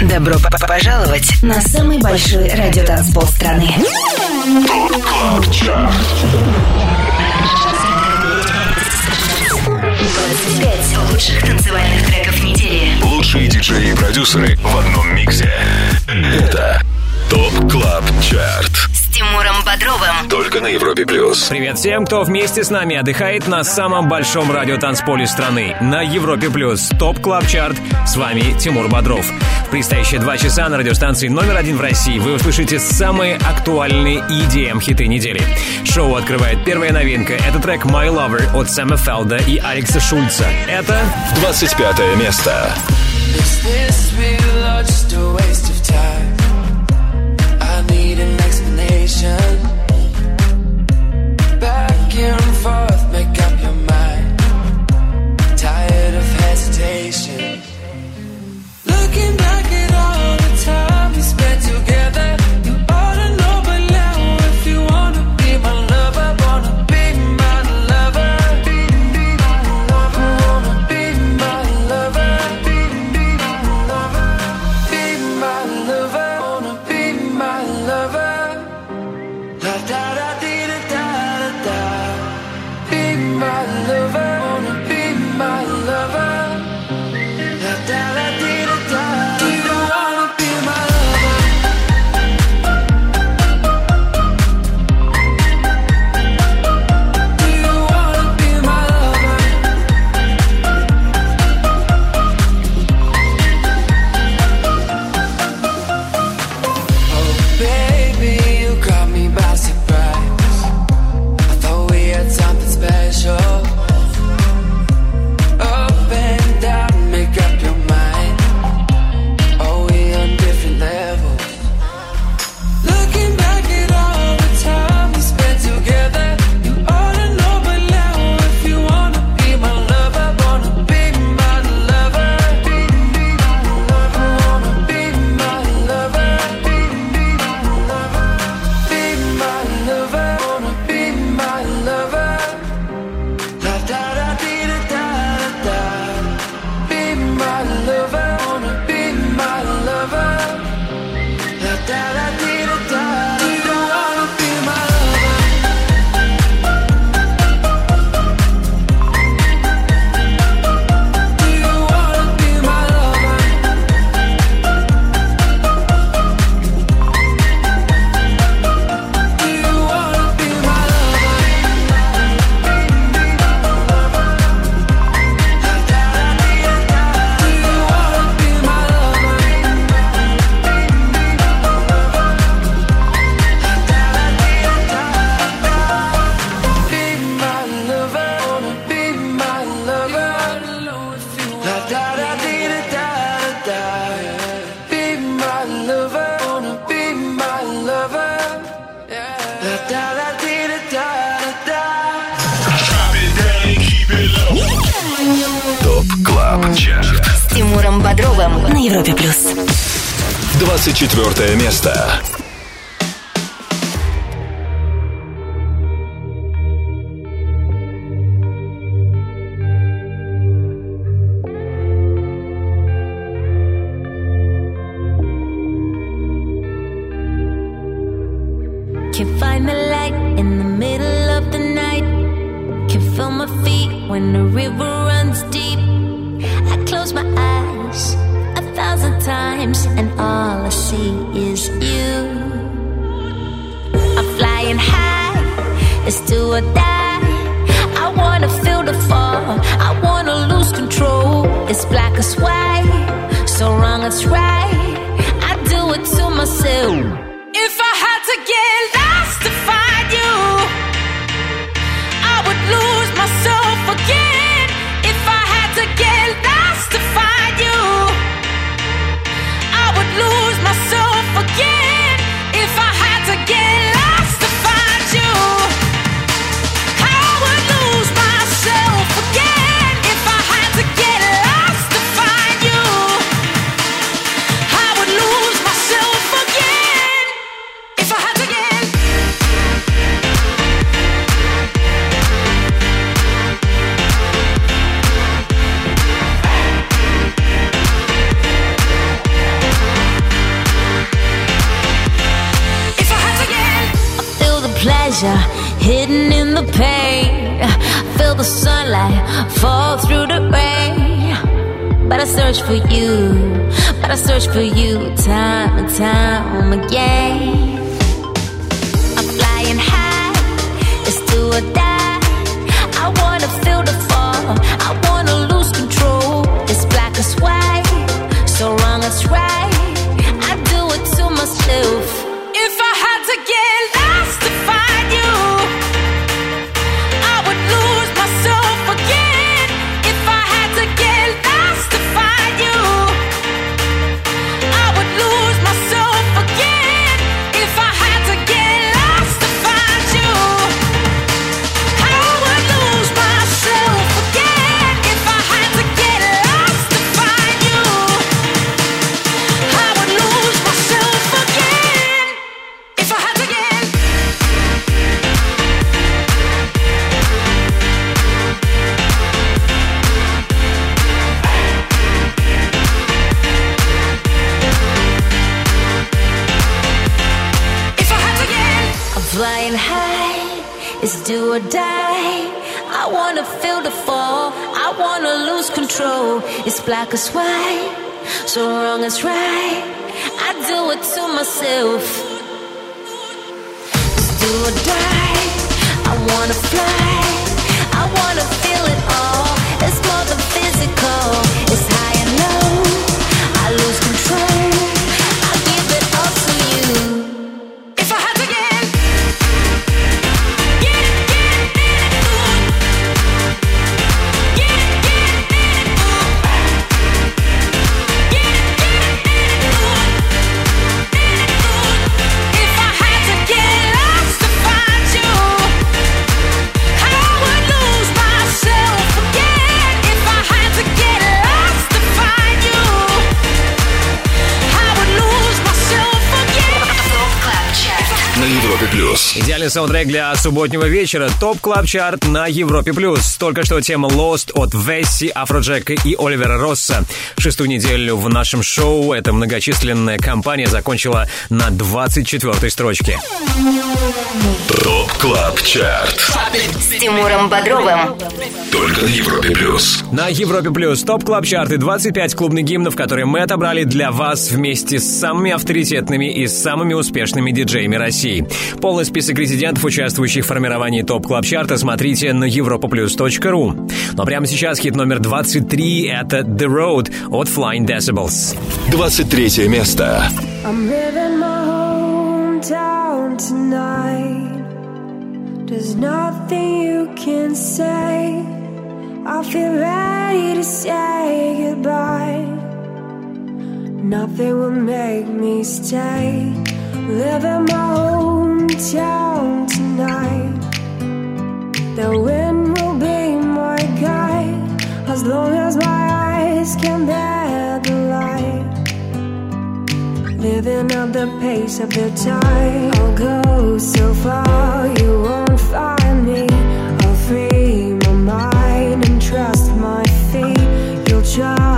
Добро пожаловать на самый большой радиотанцпол страны. 25 лучших танцевальных треков недели. Лучшие диджеи и продюсеры в одном миксе. Это ТОП КЛАБ ЧАРТ Тимуром Бодровым. Только на Европе плюс. Привет всем, кто вместе с нами отдыхает на самом большом радиотанцполе страны. На Европе плюс. Топ Клаб Чарт. С вами Тимур Бодров. В предстоящие два часа на радиостанции номер один в России вы услышите самые актуальные EDM-хиты недели. Шоу открывает первая новинка. Это трек My Lover от Сэма Фелда и Алекса Шульца. Это 25 место. Is this real or just a waste of time? Forth, make Европе плюс. 24 место. Wanna feel the fall, I wanna lose control. It's black as white, so wrong as right. I do it to myself. Do or die. I wanna fly, плюс. Идеальный саундтрек для субботнего вечера. Топ Клаб Чарт на Европе+. плюс. Только что тема Lost от Весси, Афроджека и Оливера Росса. Шестую неделю в нашем шоу эта многочисленная компания закончила на 24-й строчке. ТОП КЛАБ ЧАРТ. С Тимуром Бодровым. Только на Европе плюс. На Европе Плюс Топ Клаб Чарт и 25 клубных гимнов, которые мы отобрали для вас вместе с самыми авторитетными и самыми успешными диджеями России. Полный список резидентов, участвующих в формировании Топ Клаб Чарта, смотрите на europaplus.ru. Но прямо сейчас хит номер 23 — это The Road от Flying Decibels. 23 место. I'm leaving my hometown tonight. There's nothing you can say. I feel ready to say goodbye. Nothing will make me stay. Living my hometown tonight. The wind will be my guide as long as my eyes can bear the light. Living at the pace of the tide. I'll go so far, you won't find me. I'll free my mind and trust my feet. You'll try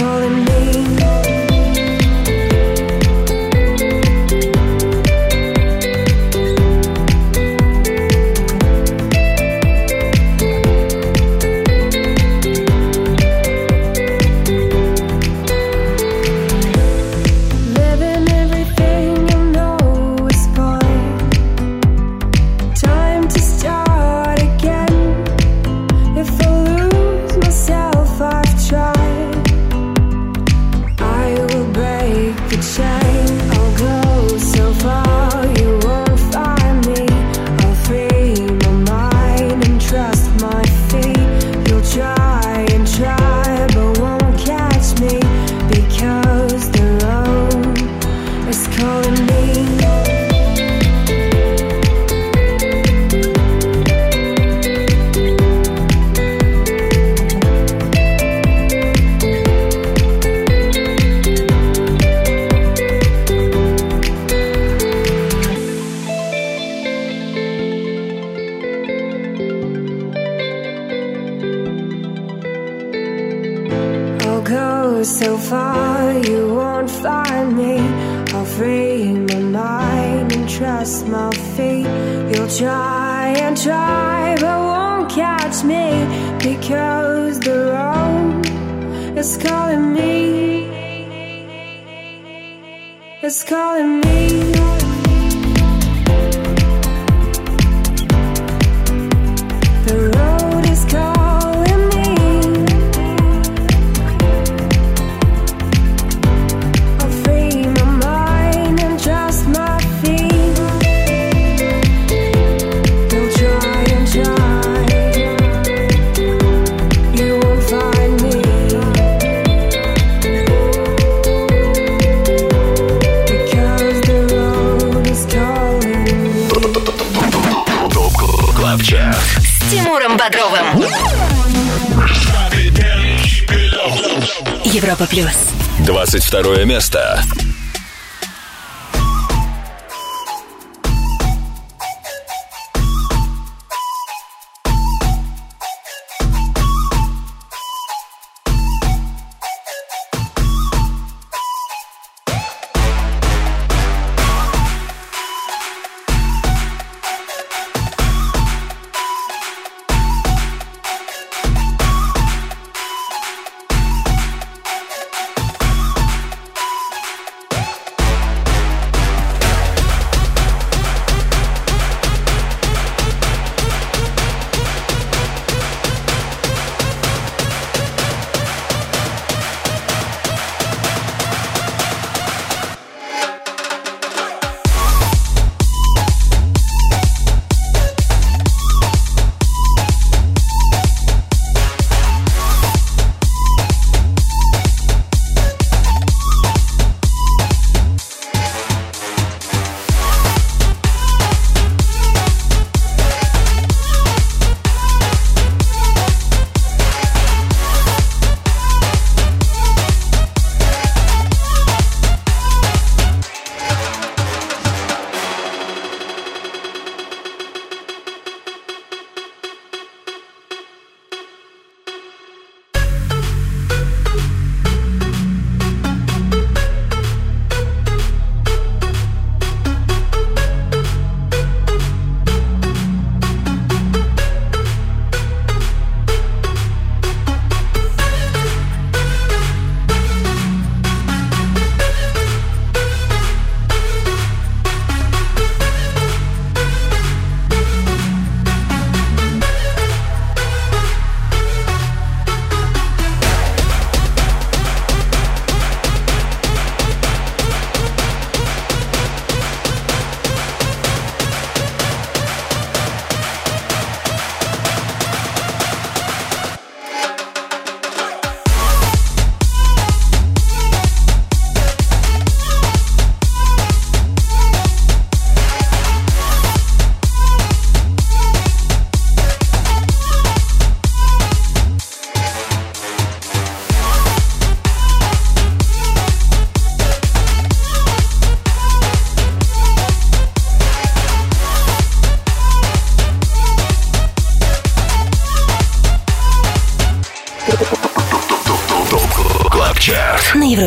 calling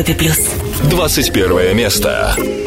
Европе плюс. 21 место.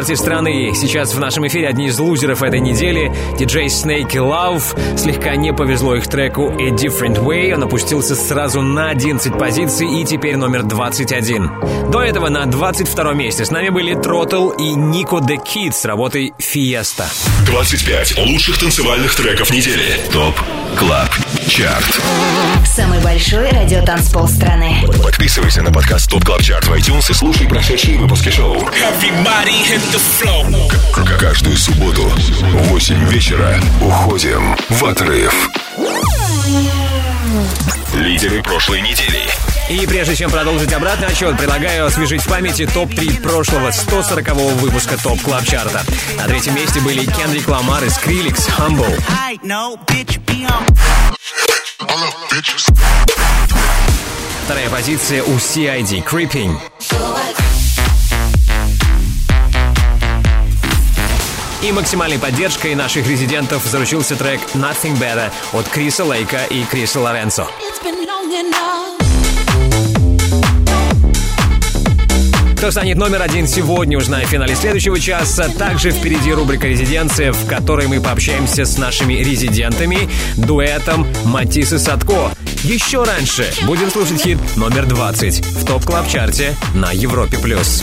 Дэнс-чарте страны. Сейчас в нашем эфире одни из лузеров этой недели. Диджей Snake Love. Слегка не повезло их треку A Different Way. Он опустился сразу на 11 позиций и теперь номер 21. До этого на 22 месте с нами были Тротл и Нико The Kid с работой Fiesta. 25 лучших танцевальных треков недели. ТОП КЛАБ ЧАРТ. Самый большой радиотанцпол страны. Подписывайся на подкаст ТОП КЛАБ ЧАРТ в iTunes и слушай прошедшие выпуски шоу. Каждую субботу в 8 вечера уходим в отрыв. Лидеры прошлой недели. И прежде чем продолжить обратный отсчет, предлагаю освежить в памяти топ-3 прошлого 140-го выпуска ТОП Клаб Чарта. На третьем месте были Кендрик Ламар и Скриллекс «Humble». Вторая позиция у CID «Creeping». И максимальной поддержкой наших резидентов заручился трек «Nothing Better» от Криса Лейка и Криса Лоренцо. Кто станет номер один сегодня, узнаем в финале следующего часа. Также впереди рубрика «Резиденция», в которой мы пообщаемся с нашими резидентами, дуэтом Матисс и Садко. Еще раньше будем слушать хит номер 20 в топ клаб чарте на Европе+. плюс.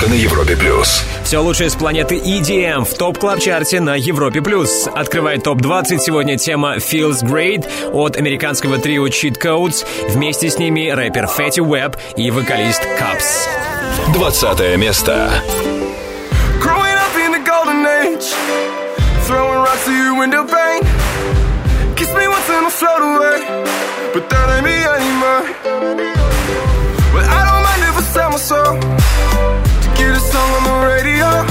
Только на Европе плюс. Все лучшее с планеты EDM в топ клаб чарте на Европе+. плюс. Открывает топ-20 сегодня тема Feels Great от американского трио Cheat Codes. Вместе с ними рэпер Фетти Уэбб и вокалист Капс. 20 место. Growing up in the golden age, throwing rocks to your window pane. Kiss me once and I'll float away, but that ain't me anymore. Well, I don't mind if I sell my soul song on the radio.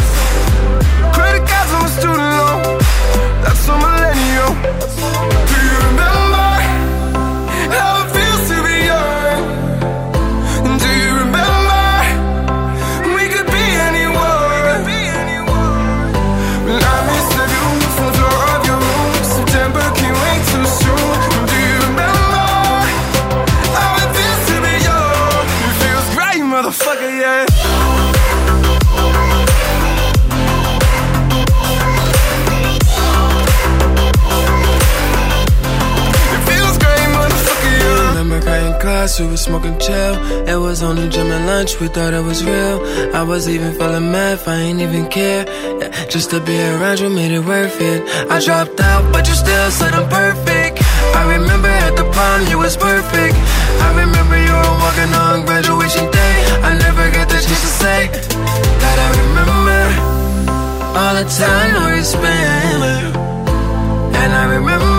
We were smoking chill. It was only gym and lunch, we thought it was real. I was even feeling math, I ain't even care. Yeah, just to be around you made it worth it. I dropped out, but you still said I'm perfect. I remember at the prom, you was perfect. I remember you were walking on graduation day. I never got the chance to say that I remember all the time we spent. And I remember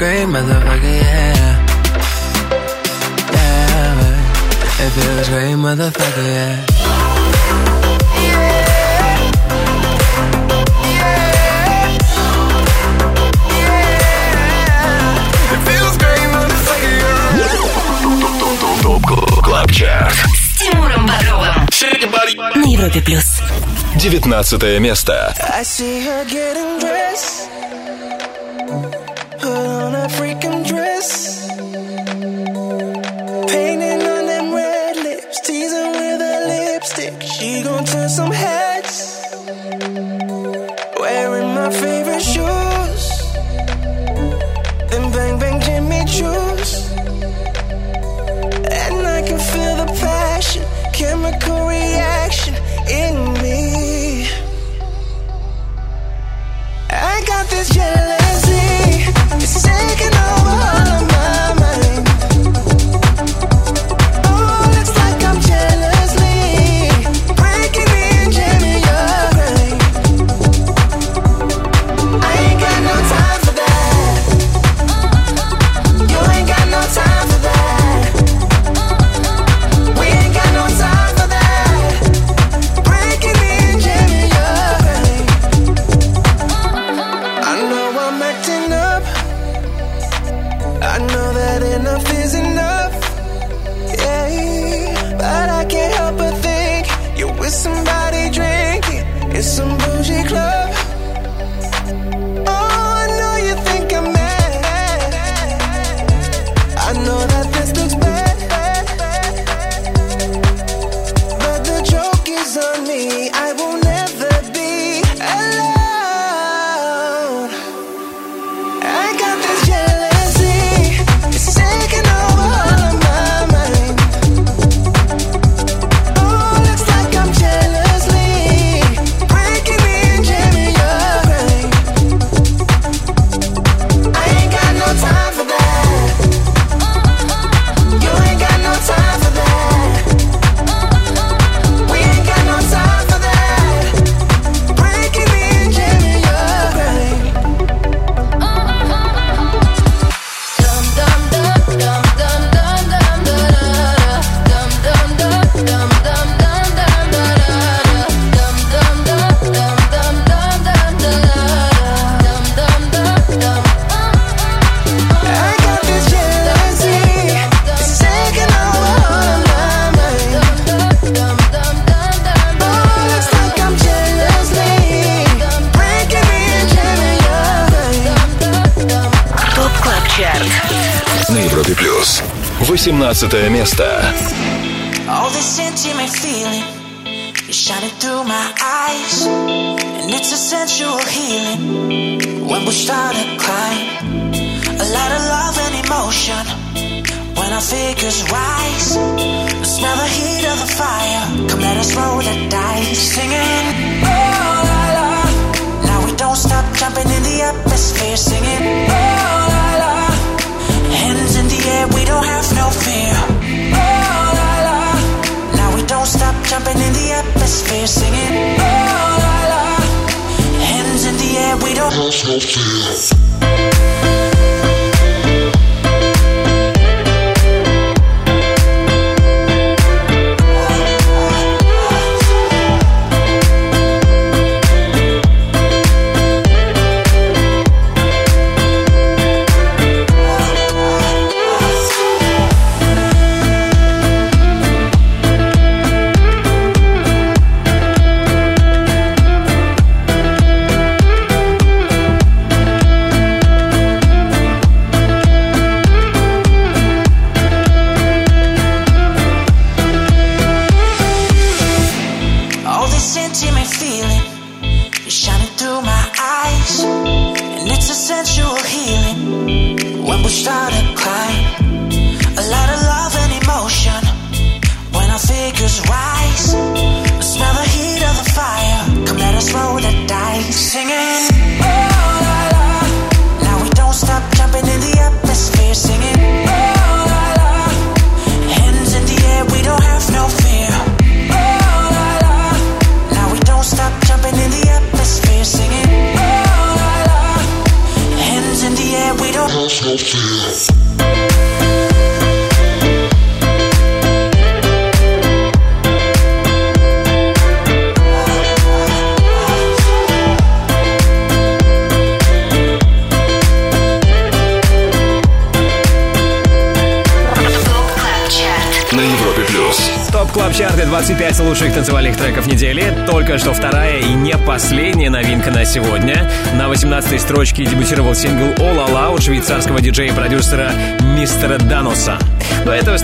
great motherfucker, yeah. Yeah, but it feels great motherfucker, yeah. Клабчарт с Тимуром Бодровым на Европе плюс. 19 место. I see her getting dressed.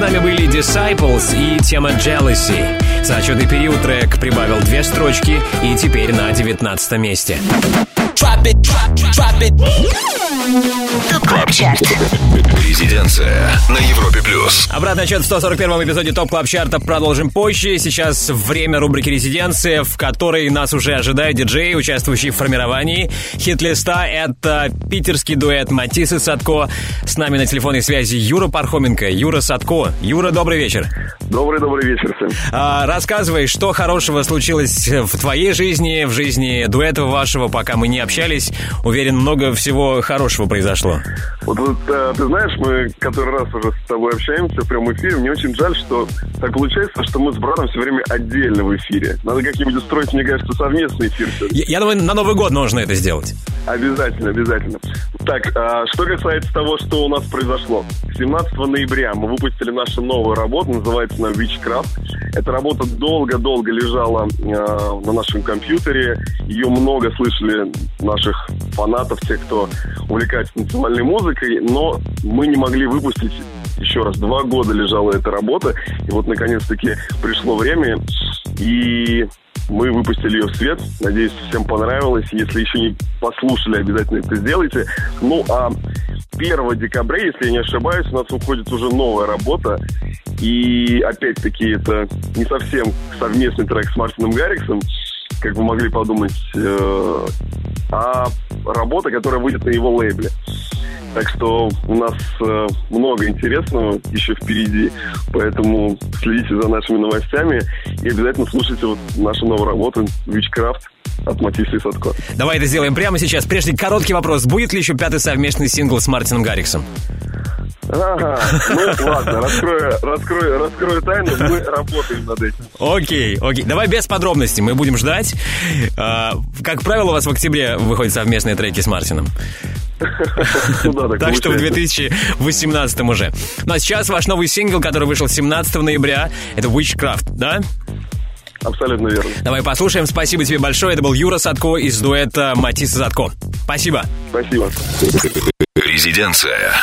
Нами были Disciples и тема Jealousy. За отчетный период трек прибавил две строчки и теперь на 19 месте. ТОП КЛАБ ЧАРТ Резиденция на Европе плюс. Обратный отсчет в 141-м эпизоде ТОП Клаб Чарта продолжим позже. Сейчас время рубрики «Резиденция», в которой нас уже ожидают диджеи, участвующие в формировании хит-листа. Это питерский дуэт Матисс и Садко. С нами на телефонной связи Юра Пархоменко. Юра Садко. Юра, добрый вечер. Добрый-добрый вечер всем. А, рассказывай, что хорошего случилось в твоей жизни, в жизни дуэта вашего, пока мы не общались. Уверен, много всего хорошего произошло. Вот, вот, э, ты знаешь, мы который раз уже с тобой общаемся в прямом эфире. Мне очень жаль, что так получается, что мы с братом все время отдельно в эфире. Надо как-нибудь устроить, мне кажется, совместный эфир. Я, я думаю, на Новый год нужно это сделать. Обязательно, обязательно. Так, а, что касается того, что у нас произошло. 17 ноября мы выпустили нашу новую работу, называется она Witchcraft. Эта работа долго-долго лежала а, на нашем компьютере. Ее много слышали наших фанатов, тех, кто увлекается национальной музыкой, но мы не могли выпустить еще раз, два года лежала эта работа, и вот наконец-таки пришло время, и мы выпустили ее в свет. Надеюсь, всем понравилось. Если еще не послушали, обязательно это сделайте. Ну, а 1 декабря, если я не ошибаюсь, у нас выходит уже новая работа. И опять-таки это не совсем совместный трек с Мартином Гарриксом, как вы могли подумать, э, а работа, которая выйдет на его лейбле. Так что у нас э, много интересного еще впереди, поэтому следите за нашими новостями и обязательно слушайте вот нашу новую работу «Witchcraft» от Матисса и Садко. Давай это сделаем прямо сейчас. Прежде короткий вопрос. Будет ли еще пятый совместный сингл с Мартином Гарриксом? Ага, ну ладно, раскрою, раскрою, раскрою тайну, мы работаем над этим. Окей, окей. Давай без подробностей, мы будем ждать. А, как правило, у вас в октябре выходят совместные треки с Мартином. Ну так что в получается. 2018 уже. Ну а сейчас ваш новый сингл, который вышел 17 ноября, это Witchcraft, да? Абсолютно верно. Давай послушаем. Спасибо тебе большое. Это был Юра Садко из дуэта Матис и Садко. Спасибо. Спасибо. Резиденция.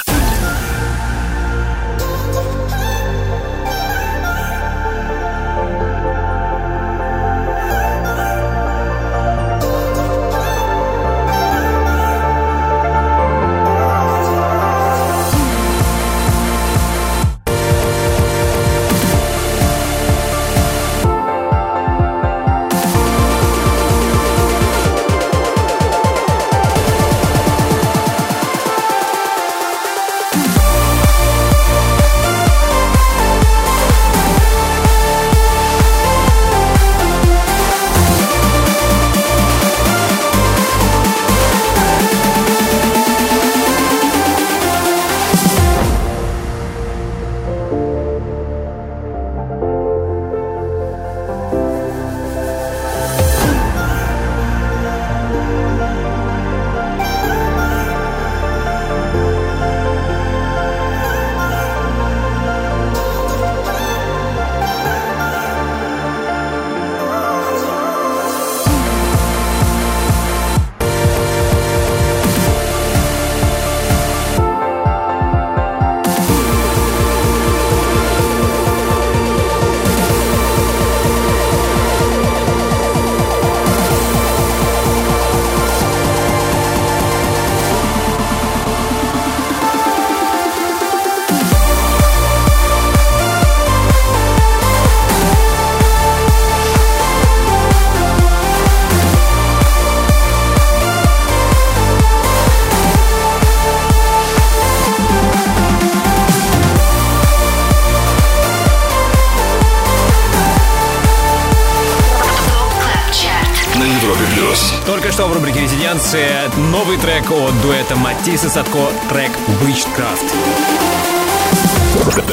Матисс и Садко, трек «Witchcraft».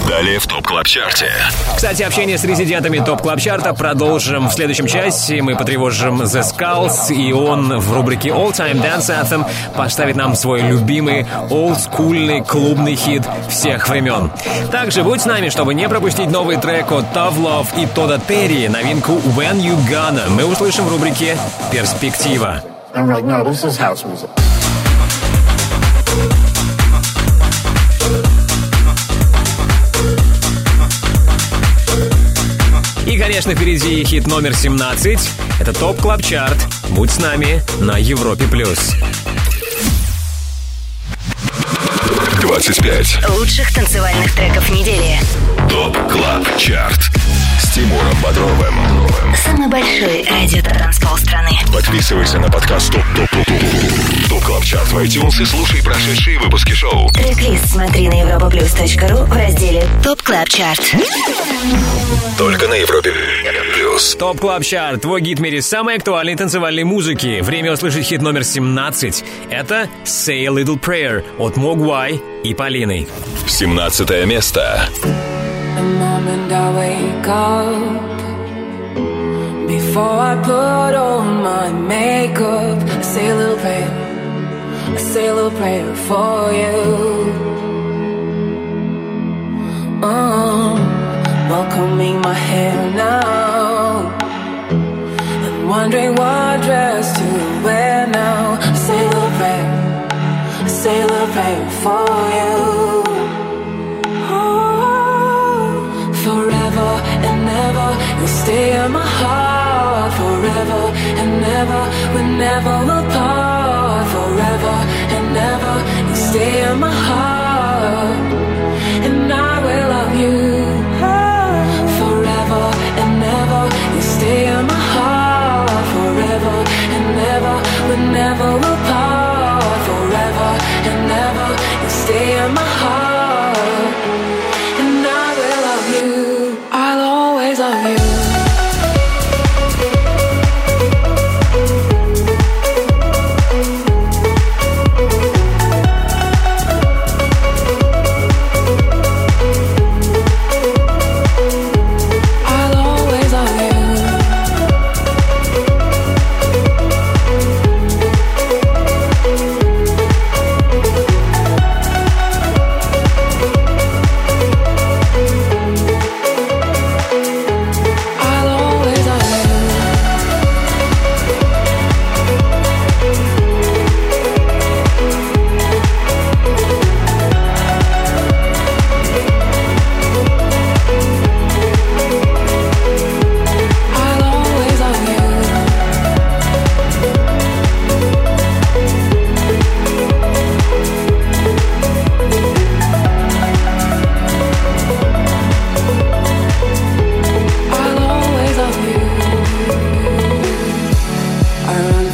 Далее в ТОП Клаб Чарте. Кстати, общение с резидентами ТОП Клаб Чарта продолжим в следующем часе. Мы потревожим The Skulls, и он в рубрике All Time Dance Anthem поставит нам свой любимый олдскульный клубный хит всех времен. Также будь с нами, чтобы не пропустить новый трек от Tough Love и Тода Терри, новинку When You Gonna. Мы услышим в рубрике «Перспектива». I'm like, no, this is house music. Конечно, впереди хит номер 17. Это ТОП Клаб Чарт. Будь с нами на Европе+. плюс. 25. Лучших танцевальных треков недели. ТОП Клаб Чарт. С Тимуром Бодровым. Самый большой радиотанцпол страны. Подписывайся на подкаст ТОП ТОП ТОП ТОП ТОП Клаб Чарт в iTunes и слушай прошедшие выпуски шоу. Трек-лист смотри на europaplus.ru в разделе ТОП Клаб Чарт. Только на Европе Плюс. ТОП Клаб Чарт, твой гид в мире самой актуальной танцевальной музыки. Время услышать хит номер 17. Это Say a Little Prayer от Могвай и Полины. 17 место. The moment I wake up, before I put on my makeup, I say a little prayer. I say a little prayer for you. Oh, welcoming my hair now. I'm wondering what dress to wear now. I say a little prayer. I say a little prayer for stay in my heart. Forever and ever, we never will part. Forever and ever, you stay in my heart, and I will love you. Forever and ever, you stay in my heart. Forever and ever, we never will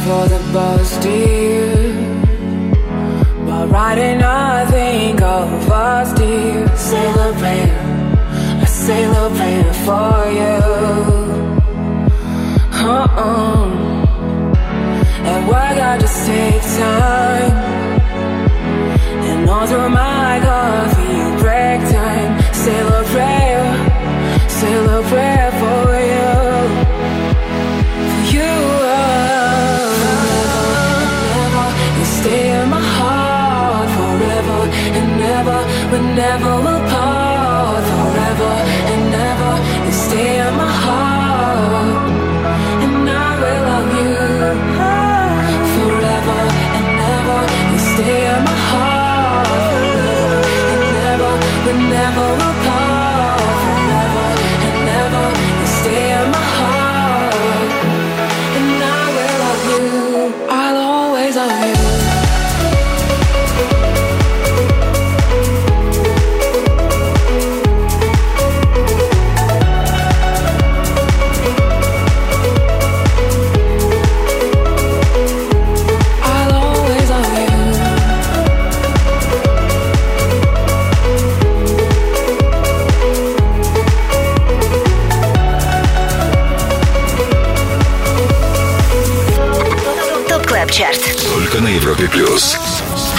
for the bus, dear. While riding, I think of us, dear. A prayer, I little prayer for you. Uh-uh. And work, I just take time. And all through my coffee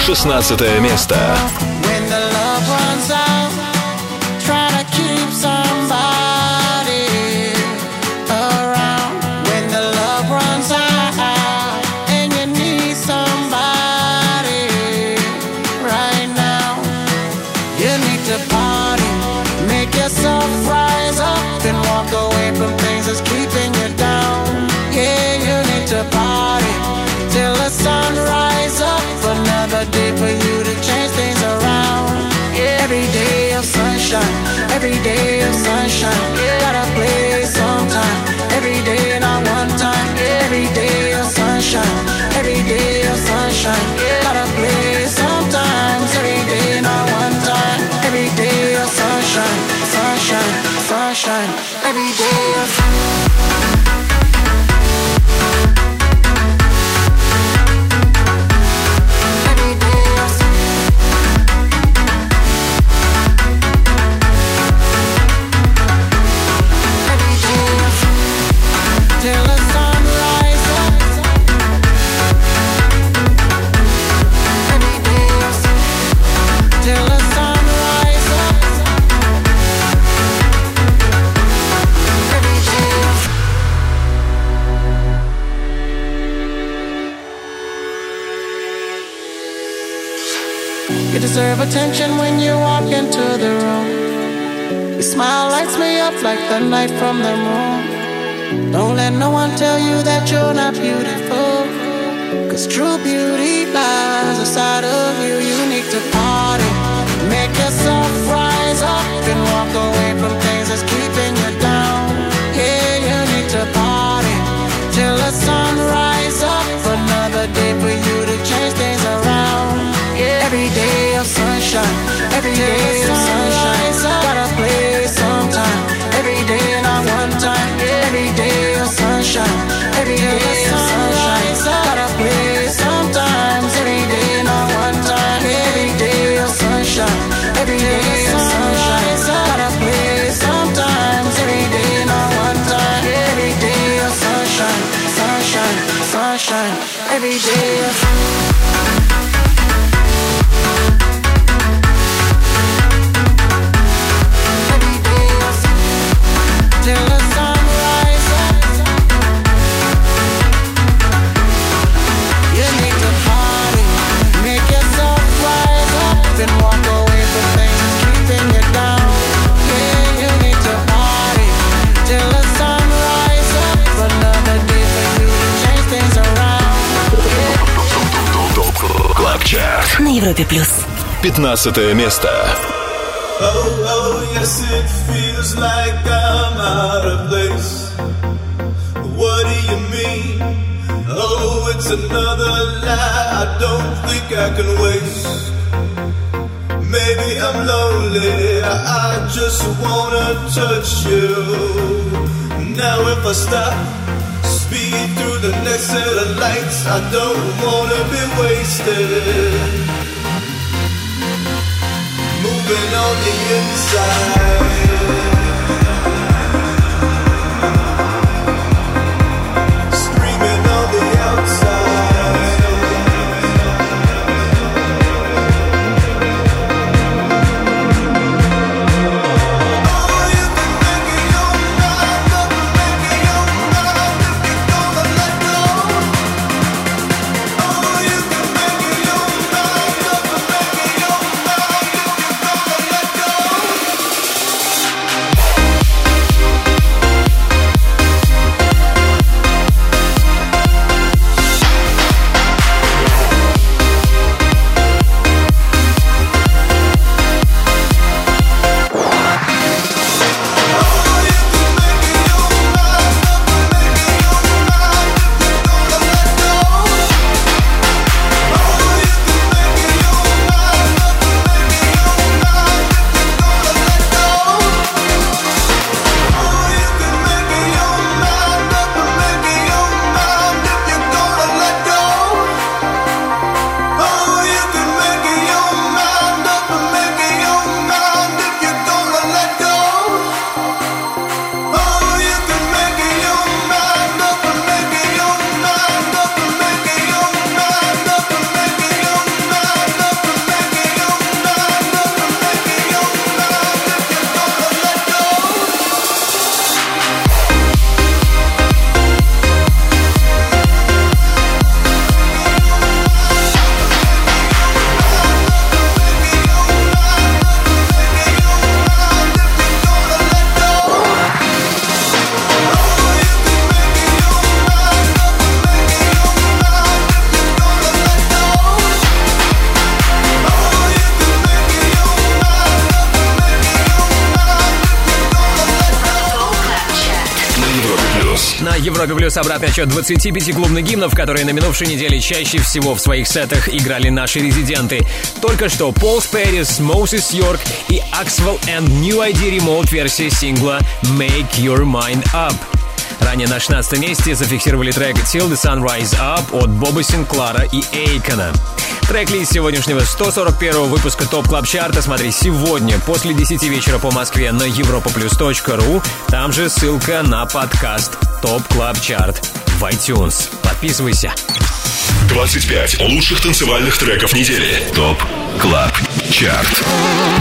16 место. attention when you walk into the room. Your smile lights me up like the light from the moon. Don't let no one tell you that you're not beautiful. Cause true beauty lies inside of you. You need to party. Make yourself rise up and walk away from Every day is sunshine. Gotta play sometime. Every day not one time. Every day is sunshine. Европе плюс. 15 место. Oh, oh, yes, it feels like I'm out of place. What do you mean? Oh, it's another lie I don't think I can waste. Maybe I'm lonely, I just wanna touch you. Now, if I stop, speed through the next set of lights, I don't wanna be wasted open on the inside. Обратный отсчет 25 клубных гимнов, которые на минувшей неделе чаще всего в своих сетах играли наши резиденты. Только что Пол Спэрис, Моусис Йорк и Axwell and New ID Remode версия сингла Make Your Mind Up. Ранее на 16 месте зафиксировали трек Till the Sun Rise Up от Боба Синклара и Эйкона. Трек-лист сегодняшнего 141 выпуска ТОП Клаб Чарта смотри сегодня после 10 вечера по Москве на europaplus.ru. Там же ссылка на подкаст ТОП Клаб Чарт в iTunes. Подписывайся. 25 лучших танцевальных треков недели. ТОП КЛАБ ЧАРТ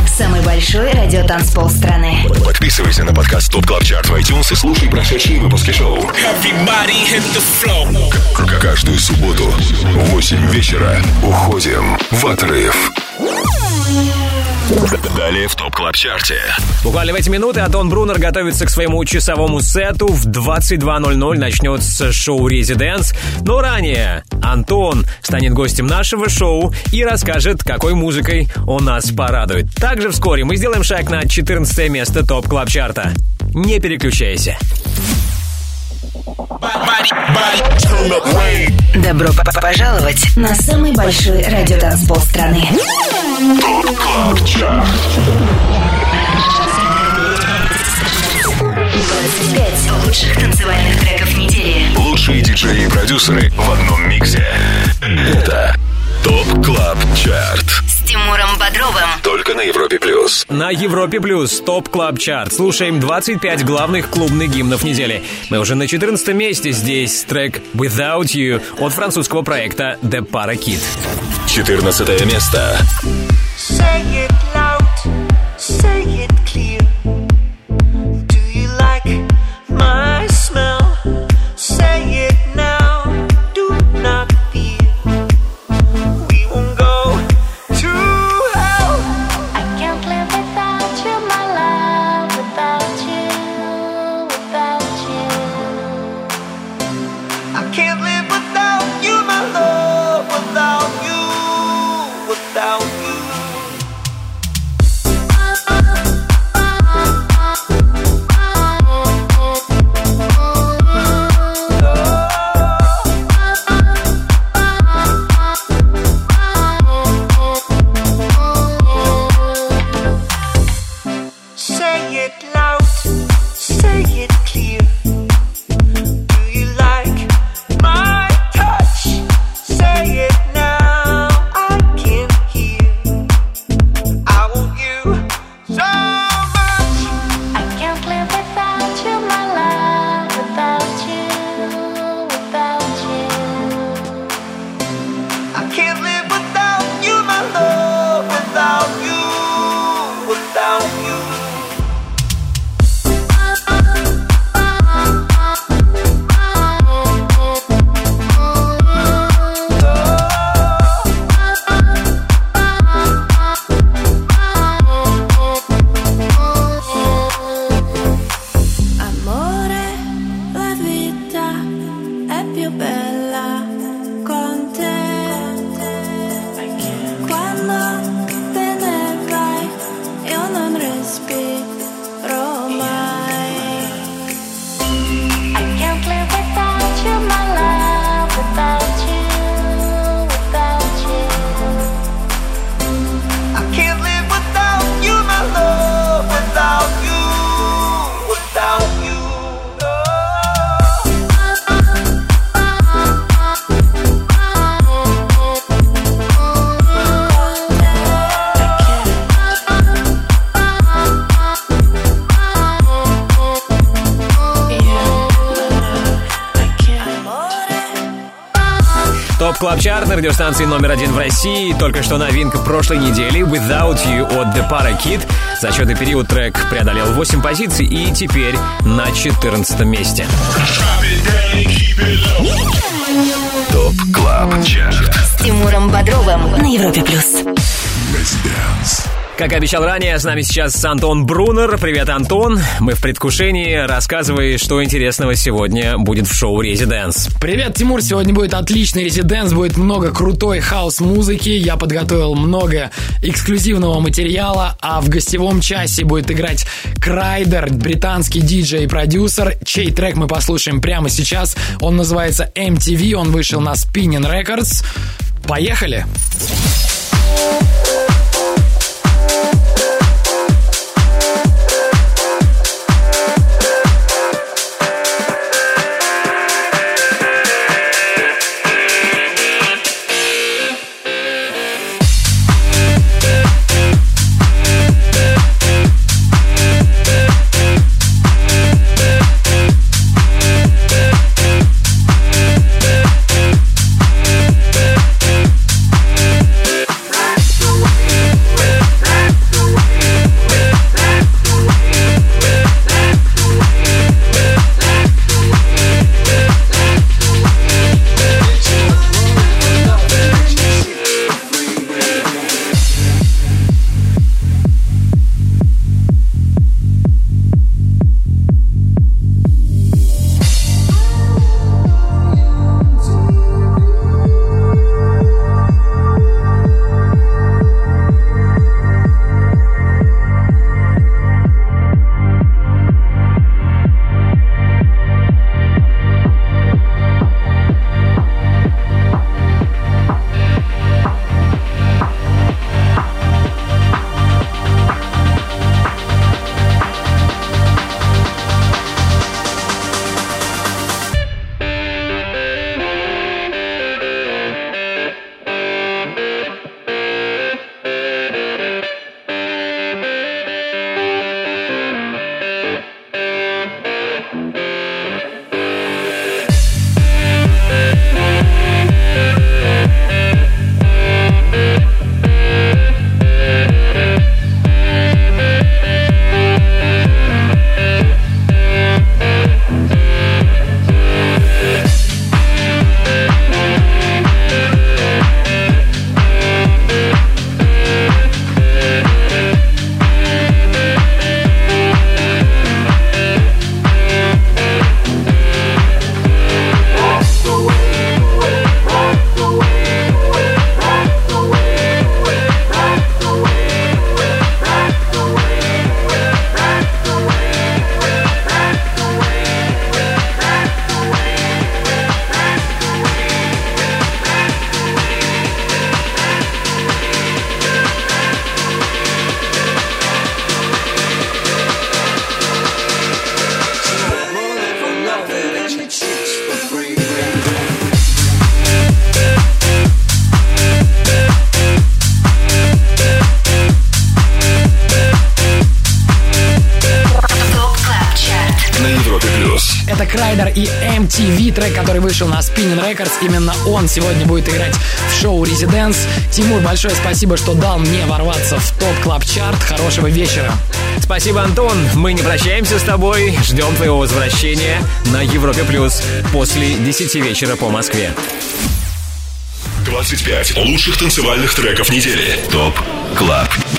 Самый большой радиотанцпол страны. Подписывайся на подкаст ТОП КЛАБ ЧАРТ в iTunes и слушай прошедшие выпуски шоу. Каждую субботу в 8 вечера уходим в отрыв. Далее в ТОП КЛАБ ЧАРТе. Буквально в эти минуты Антон Брунер готовится к своему часовому сету. В 22.00 начнется шоу «Residance». Но ранее Антон станет гостем нашего шоу и расскажет, какой музыкой он нас порадует. Также вскоре мы сделаем шаг на 14 место ТОП Клаб Чарта. Не переключайся. Добро пожаловать на самый большой радиотанцпол страны. CLUB CHART 25 лучших танцевальных треков недели. Лучшие диджеи и продюсеры в одном миксе. Это TOP CLUB CHART. С Тимуром Бодровым. Только на Европе Плюс. На Европе Плюс TOP Club Chart. Слушаем 25 главных клубных гимнов недели. Мы уже на 14 месте. Здесь трек «Without You» от французского проекта The Parakid. 14 место. Say it loud, say it Club Chart на радиостанции номер один в России. Только что новинка прошлой недели «Without You» от The Parakit. За отчетный период трек преодолел 8 позиций и теперь на 14 месте. TOP CLUB CHART С Тимуром Бодровым на Европе плюс. Как обещал ранее, с нами сейчас Антон Брунер. Привет, Антон. Мы в предвкушении. Рассказывай, что интересного сегодня будет в шоу «Residence». Привет, Тимур. Сегодня будет отличный residence, будет много крутой house-музыки. Я подготовил много эксклюзивного материала, а в гостевом часе будет играть Крайдер, британский диджей и продюсер, чей трек мы послушаем прямо сейчас. Он называется MTV, он вышел на Spinning Records. Поехали! Поехали! Именно он сегодня будет играть в шоу Residence. Тимур, большое спасибо, что дал мне ворваться в топ клаб чарт Хорошего вечера. Спасибо, Антон. Мы не прощаемся с тобой. Ждем твоего возвращения на Европе Плюс после 10 вечера по Москве. 25 лучших танцевальных треков недели. ТОП КЛАБ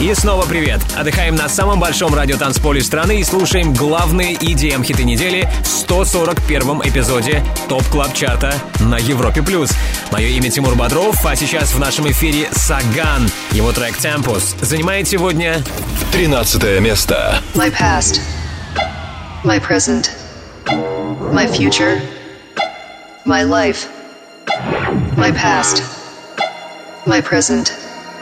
И снова привет! Отдыхаем на самом большом радиотанцполе страны и слушаем главные EDM-хиты недели в 141 эпизоде TOP Club Chart а на Европе+. плюс. Мое имя Тимур Бодров, а сейчас в нашем эфире Саган. Его трек «Tempus» занимает сегодня 13 место. My past, my present, my future, my life, my past, my present,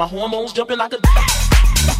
My hormones jumping like a.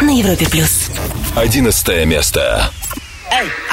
На Европе плюс. Одиннадцатое место. Эй!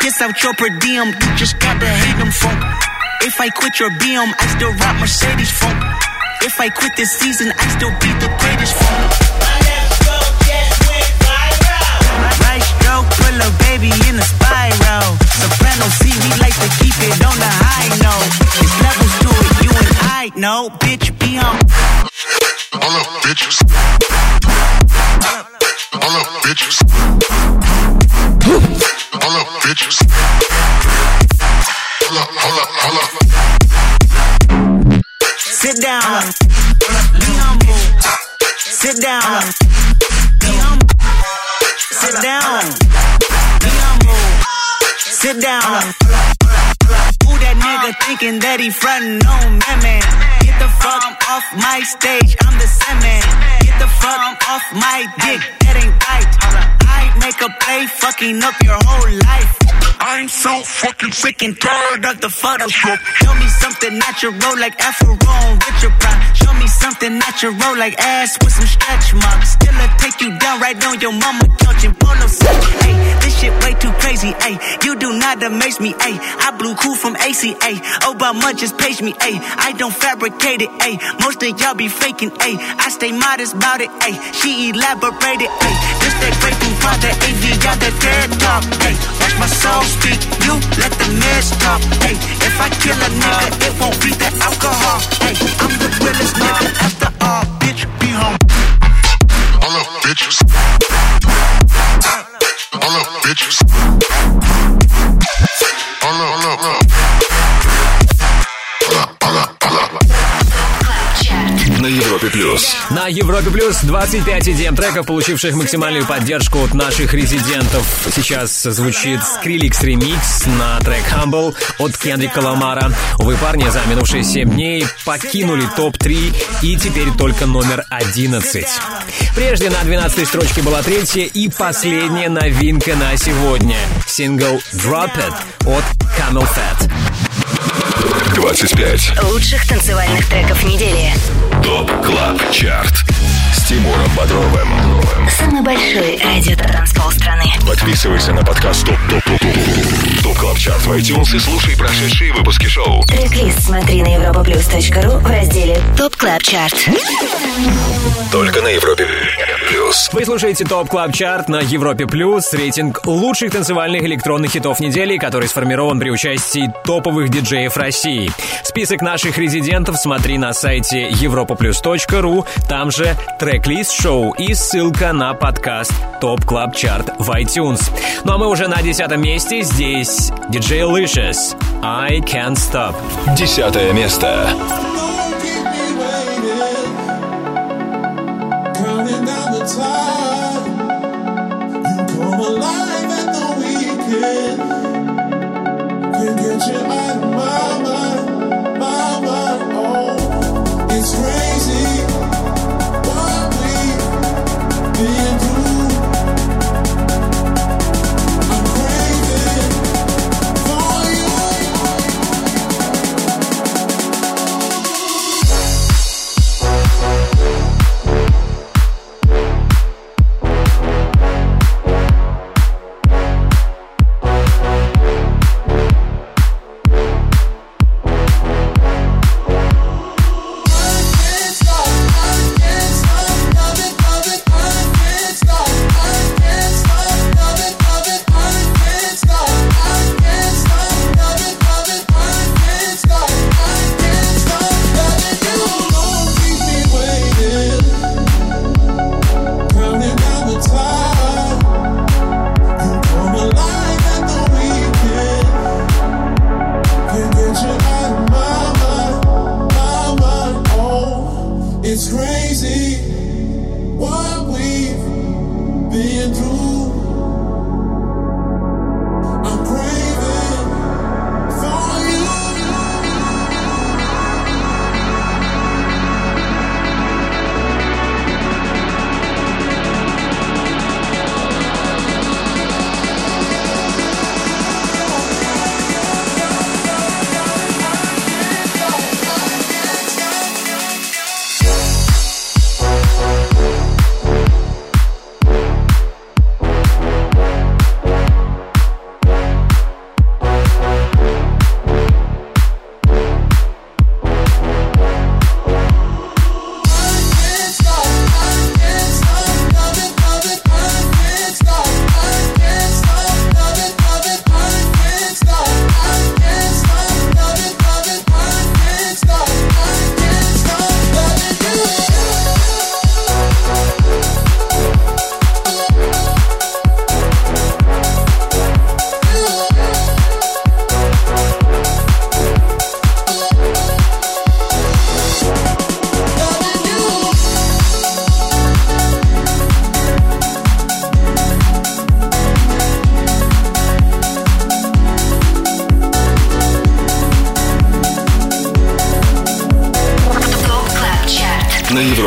Piss out your per diem, you just gotta hate them funk. If I quit your BM, I still rock Mercedes funk. If I quit this season, I still be the greatest funk. Right stroke, pull a baby in a spiral. Soprano C, we like to keep it on the high note. There's levels to it, you and I know. Bitch, be on. All up, bitches. All up, bitches. Sit down. Sit down. Sit down. Sit down. That nigga thinking that he frontin' on me, man? Get the fuck off my stage, I'm the semen. Get the fuck off my dick, that ain't right. I make a play, fucking up your whole life. I'm so fucking sick and tired of the Photoshop. Show me something natural like Afro on Richard Pryor. Show me something natural like ass with some stretch marks. Still I take you down right on your mama couch in polo set. Hey, this shit way too crazy. Hey, you do not amaze me. Hey, I blew cool from ACA. Obama just paged me. Hey, I don't fabricate it. Hey, most of y'all be faking. Hey, I stay modest about it. Hey, she elaborated. Hey, this that great for the AV, got that dead talk. Hey, watch my soul speak. You let the mess talk. Hey, if I kill a nigga, it won't be the alcohol. Hey, I'm the realest nigga after all. Bitch, be home. All up, bitches. All bitches. All up, all На Европе плюс. На Европе Плюс 25 EDM треков, получивших максимальную поддержку от наших резидентов. Сейчас звучит Skrillex ремикс на трек Humble от Кендрика Ламара. Увы, парни за минувшие 7 дней покинули топ-3 и теперь только номер 11. Прежде на 12 строчке была третья и последняя новинка на сегодня. Сингл Drop It от CamelPhat. 25. Лучших танцевальных треков недели. TOP CLUB CHART с Тимуром Бодровым. Самый большой радиотанцпол страны. Подписывайся на подкаст TOP TOP TOP TOP TOP CLUB CHART в iTunes и слушай прошедшие выпуски шоу. Трек-лист смотри на europaplus.ru в разделе TOP Club Chart. Только на Европе плюс. Вы слушаете TOP Club Chart на Европе Плюс, рейтинг лучших танцевальных электронных хитов недели, который сформирован при участии топовых диджеев России. Список наших резидентов смотри на сайте europaplus.ru, там же трек-лист шоу и ссылка на подкаст TOP Club Chart в iTunes. Ну а мы уже на десятом месте, здесь DJ Licious, I Can't Stop. Десятое место. Can't get you out of my mind,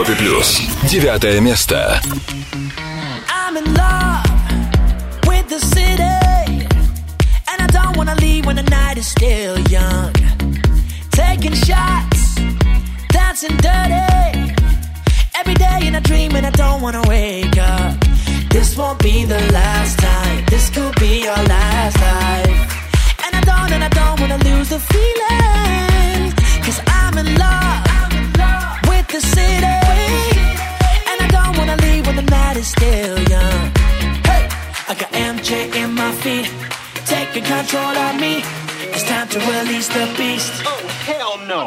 Европе плюс. Девятое место. Feeling. Cause I'm in love. still young. Hey, I got MJ in my feet, taking control of me. It's time to release the beast. Oh hell no!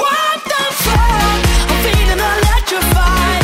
What the fuck? I'm feeling electrified.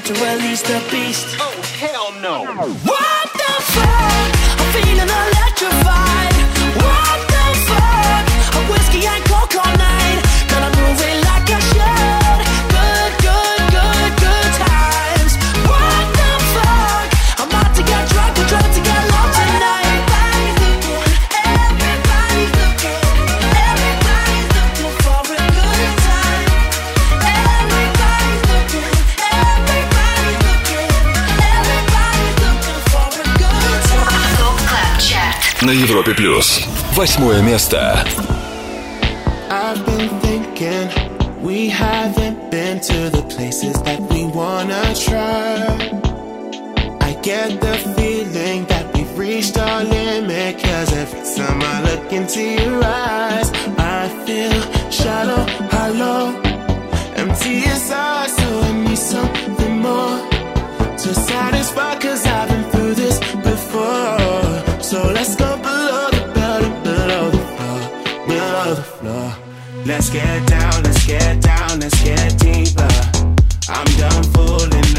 time to release the beast. Oh, hell no. What the fuck? I'm feeling electrified. на Европе плюс. Восьмое место. I've been thinking we haven't been to the places that we wanna try. I get the feeling that we've reached our limit. Cause every time I look into your eyes, I feel shallow, hollow, empty inside. So I need something more to satisfy. Cause I've been Let's get down, let's get down, let's get deeper. I'm done fooling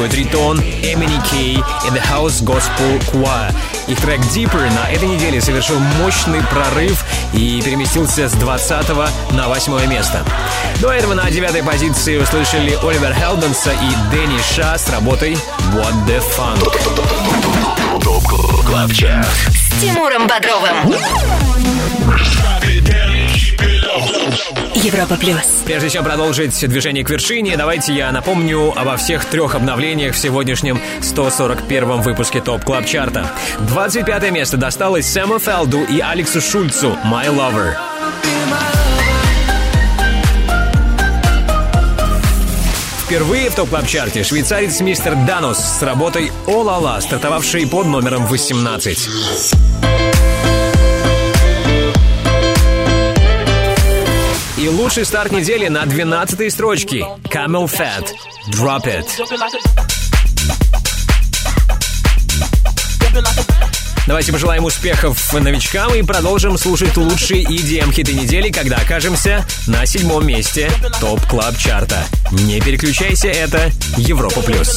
заканчивают Ритон, Эмини Кей и The House Gospel Choir. Их трек Deeper на этой неделе совершил мощный прорыв и переместился с 20 на 8 место. До этого на девятой позиции услышали Оливер Хелденса и Дэнни Ша с работой What the Funk. ТОП КЛАБ ЧАРТ С Тимуром Бодровым. Европа плюс. Прежде чем продолжить движение к вершине, давайте я напомню обо всех трех обновлениях в сегодняшнем 141 выпуске TOP Club Chart а. 25 место досталось Сэму Фелду и Алексу Шульцу «My Lover». Впервые в TOP Club Chart е швейцарец Mister Da-Nos с работой «Ohh La La», стартовавший под номером 18. Лучший старт недели на 12-й строчке CamelPhat Drop It. Давайте пожелаем успехов новичкам и продолжим слушать лучшие EDM-хиты недели, когда окажемся на седьмом месте TOP Club Chart а. Не переключайся, это Европа Плюс.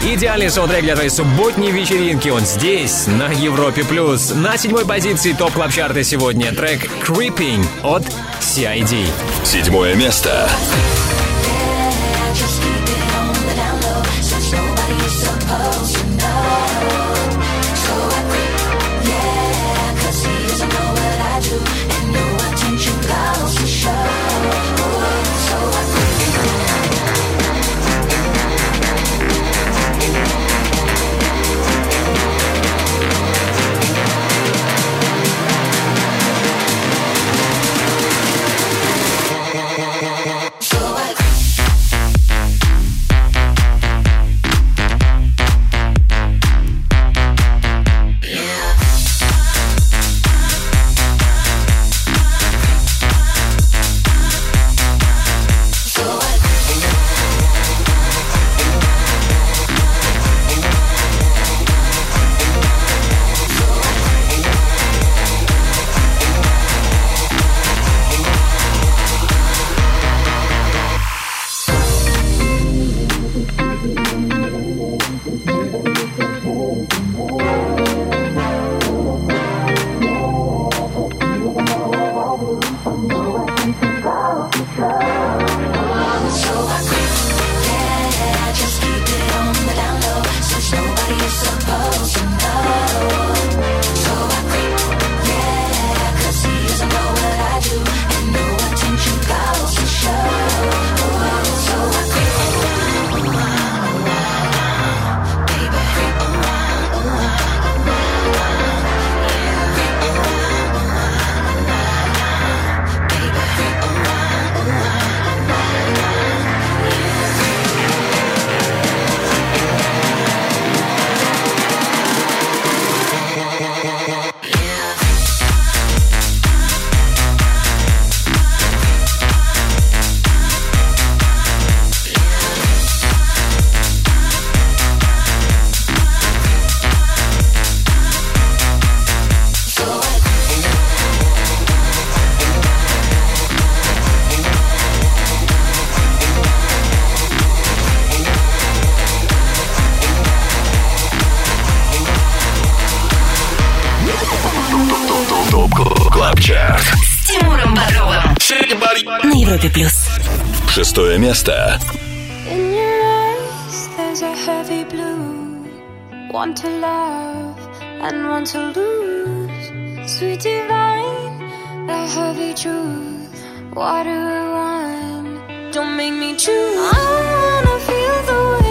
Идеальный саундтрек для твоей субботней вечеринки. Он здесь, на Европе+. плюс. На седьмой позиции TOP Club сегодня трек «Creeping» от CID. Седьмое место. ТОП ЧАРТ С Тимуром Бодровым. На Европе плюс. Шестое место. In your eyes, there's a heavy blue. One to love and one to lose. Sweet divine, the heavy truth. Water or wine, don't make me choose. I wanna feel the way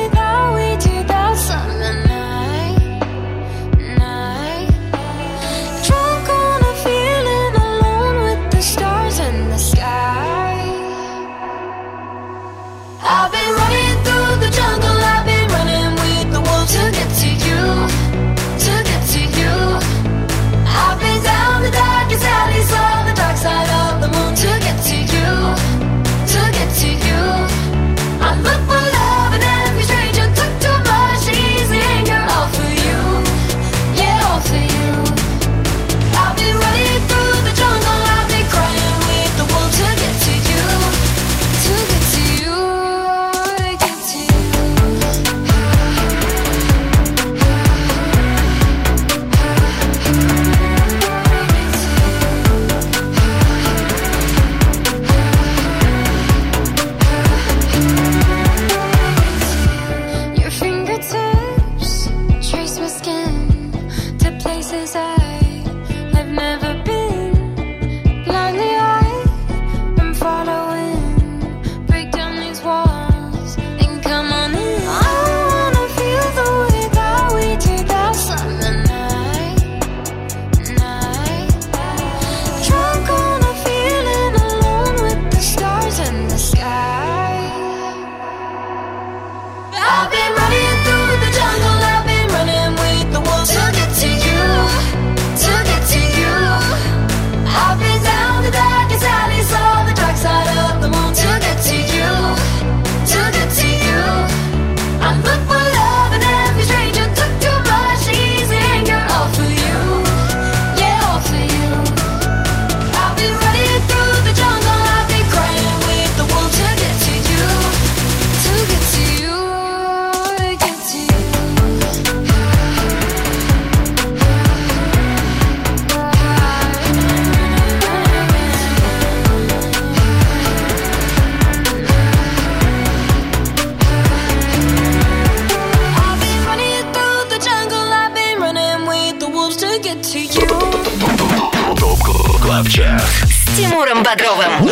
Тимуром Бодровым.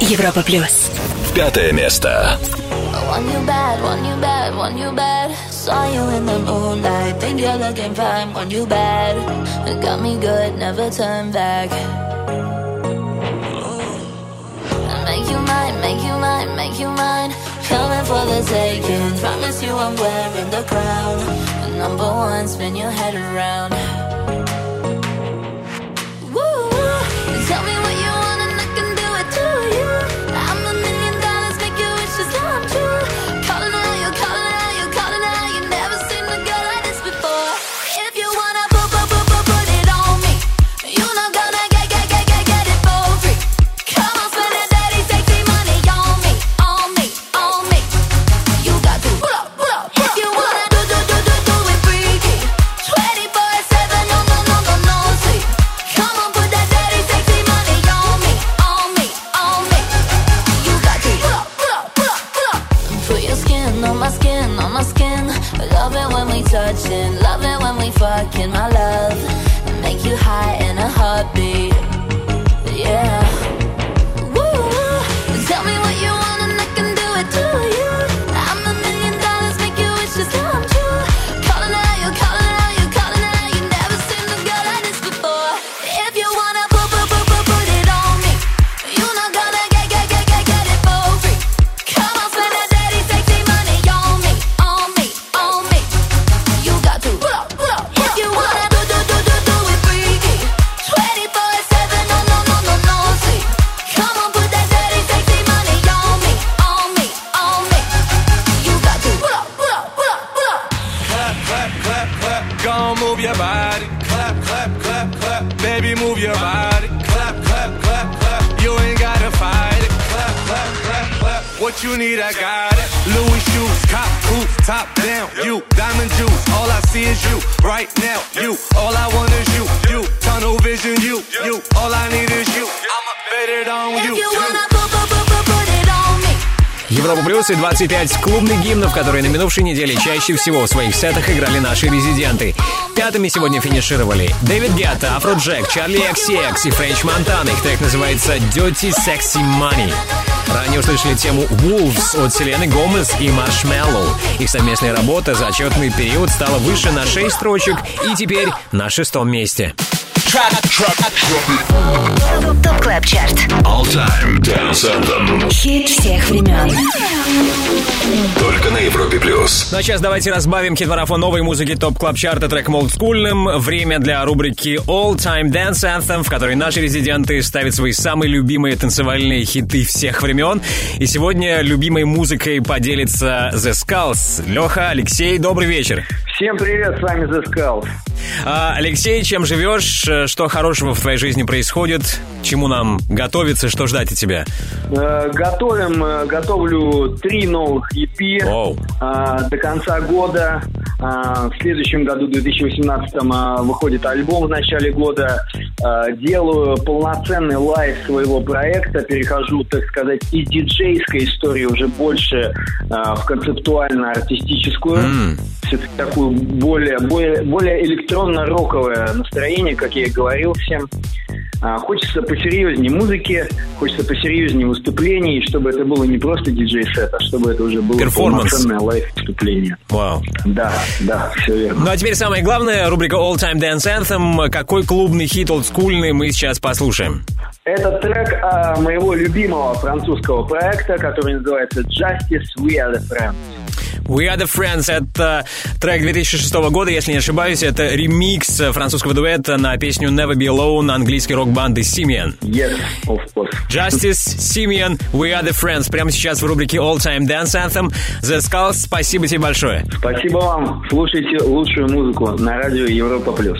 Европа плюс. Пятое место. Want you bad, want you bad, want you bad. Saw you in the moonlight, think you're looking fine. Want you bad, it got me good, never turn back. Make you mine, make you mine, make you mine. Coming for the taking. Promise you I'm wearing the crown. Number one, spin your head around. 25 клубных гимнов, которые на минувшей неделе чаще всего в своих сетах играли наши резиденты. Пятыми сегодня финишировали Дэвид Гетта, Афроджек, Чарли XCX и Френч Монтана. Их трек называется Dirty Sexy Money. Ранее услышали тему Wolves от Селены Гомес и Маршмеллоу. Их совместная работа за отчетный период стала выше на 6 строчек и теперь на шестом месте. TOP CLUB CHART. All Time Dance Anthem. Хит всех времен. Только на Европе Плюс. Ну а сейчас давайте разбавим хит-марафон новой музыки TOP Club Chart а треком олдскульным. Время для рубрики All Time Dance Anthem, в которой наши резиденты ставят свои самые любимые танцевальные хиты всех времен. И сегодня любимой музыкой поделится The Skulls. Леха, Алексей, добрый вечер. Всем привет, с вами The Skulls. А, Алексей, чем живешь? Э, Что хорошего в твоей жизни происходит? Чему нам готовиться? Что ждать от тебя? Э, Готовим, э, готовлю три новых EP Оу. э, до конца года. Э, В следующем году, 2018, э, выходит альбом в начале года. Делаю полноценный live своего проекта. Перехожу, так сказать, из диджейской истории уже больше в концептуально-артистическую. Все-таки такую более, более, более электронно-роковое настроение, как я и говорил всем. А, Хочется посерьезнее музыки, хочется посерьезнее выступлений, чтобы это было не просто диджей-сет, а чтобы это уже было полноценное лайв-выступление. Вау. Да, да, все верно. Ну а теперь самое главное, рубрика All Time Dance Anthem. Какой клубный хит олдскульный мы сейчас послушаем? Это трек а, моего любимого французского проекта, который называется Justice We Are The Friends. We Are The Friends. Это трек 2006 года, если не ошибаюсь. Это ремикс французского дуэта на песню Never Be Alone английской рок-банды Simian. Yes, of course. Justice, Simian, We Are The Friends. Прямо сейчас в рубрике All Time Dance Anthem. The Skulls, спасибо тебе большое. Спасибо вам. Слушайте лучшую музыку на радио Европа Плюс.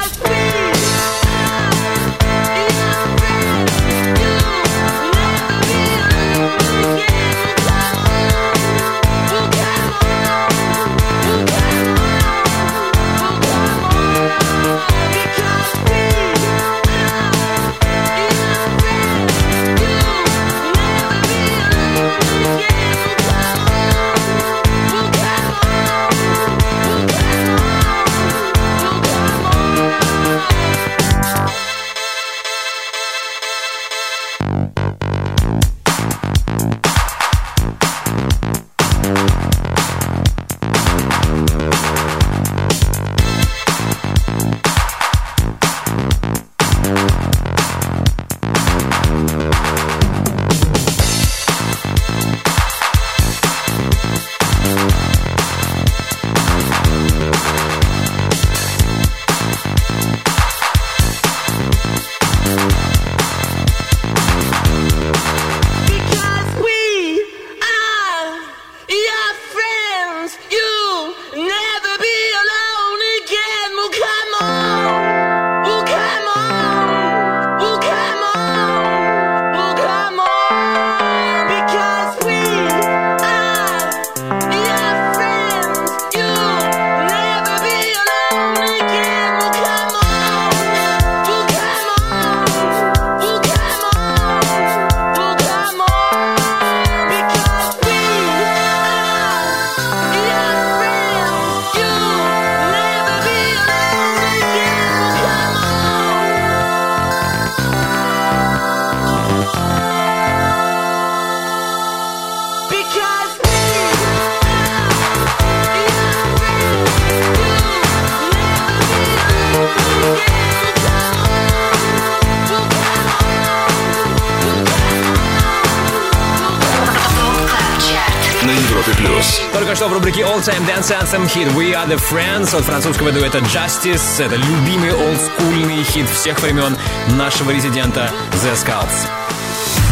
Только что в рубрике All Time Dance Anthem хит We Are The Friends от французского дуэта Justice. Это любимый олдскульный хит всех времен нашего резидента The Scouts.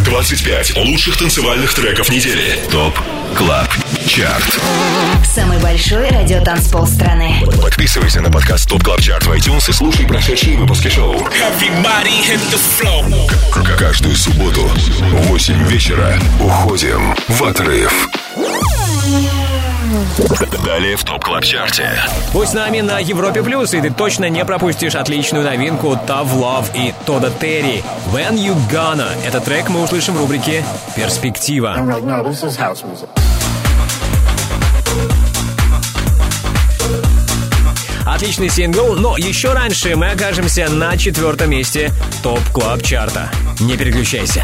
25 лучших танцевальных треков недели. ТОП КЛАБ ЧАРТ. Самый большой радиотанцпол страны. Подписывайся на подкаст ТОП КЛАБ ЧАРТ в iTunes и слушай прошедшие выпуски шоу. Каждую субботу в 8 вечера уходим в отрыв. Далее в TOP CLUB CHART е. Будь с нами на Европе Плюс, и ты точно не пропустишь отличную новинку Tough Love и Тода Терри. When You Gonna. Этот трек мы услышим в рубрике «Перспектива». I'm like, no, this is house music. Отличный сингл, но еще раньше мы окажемся на четвертом месте TOP Club Chart а. Не переключайся.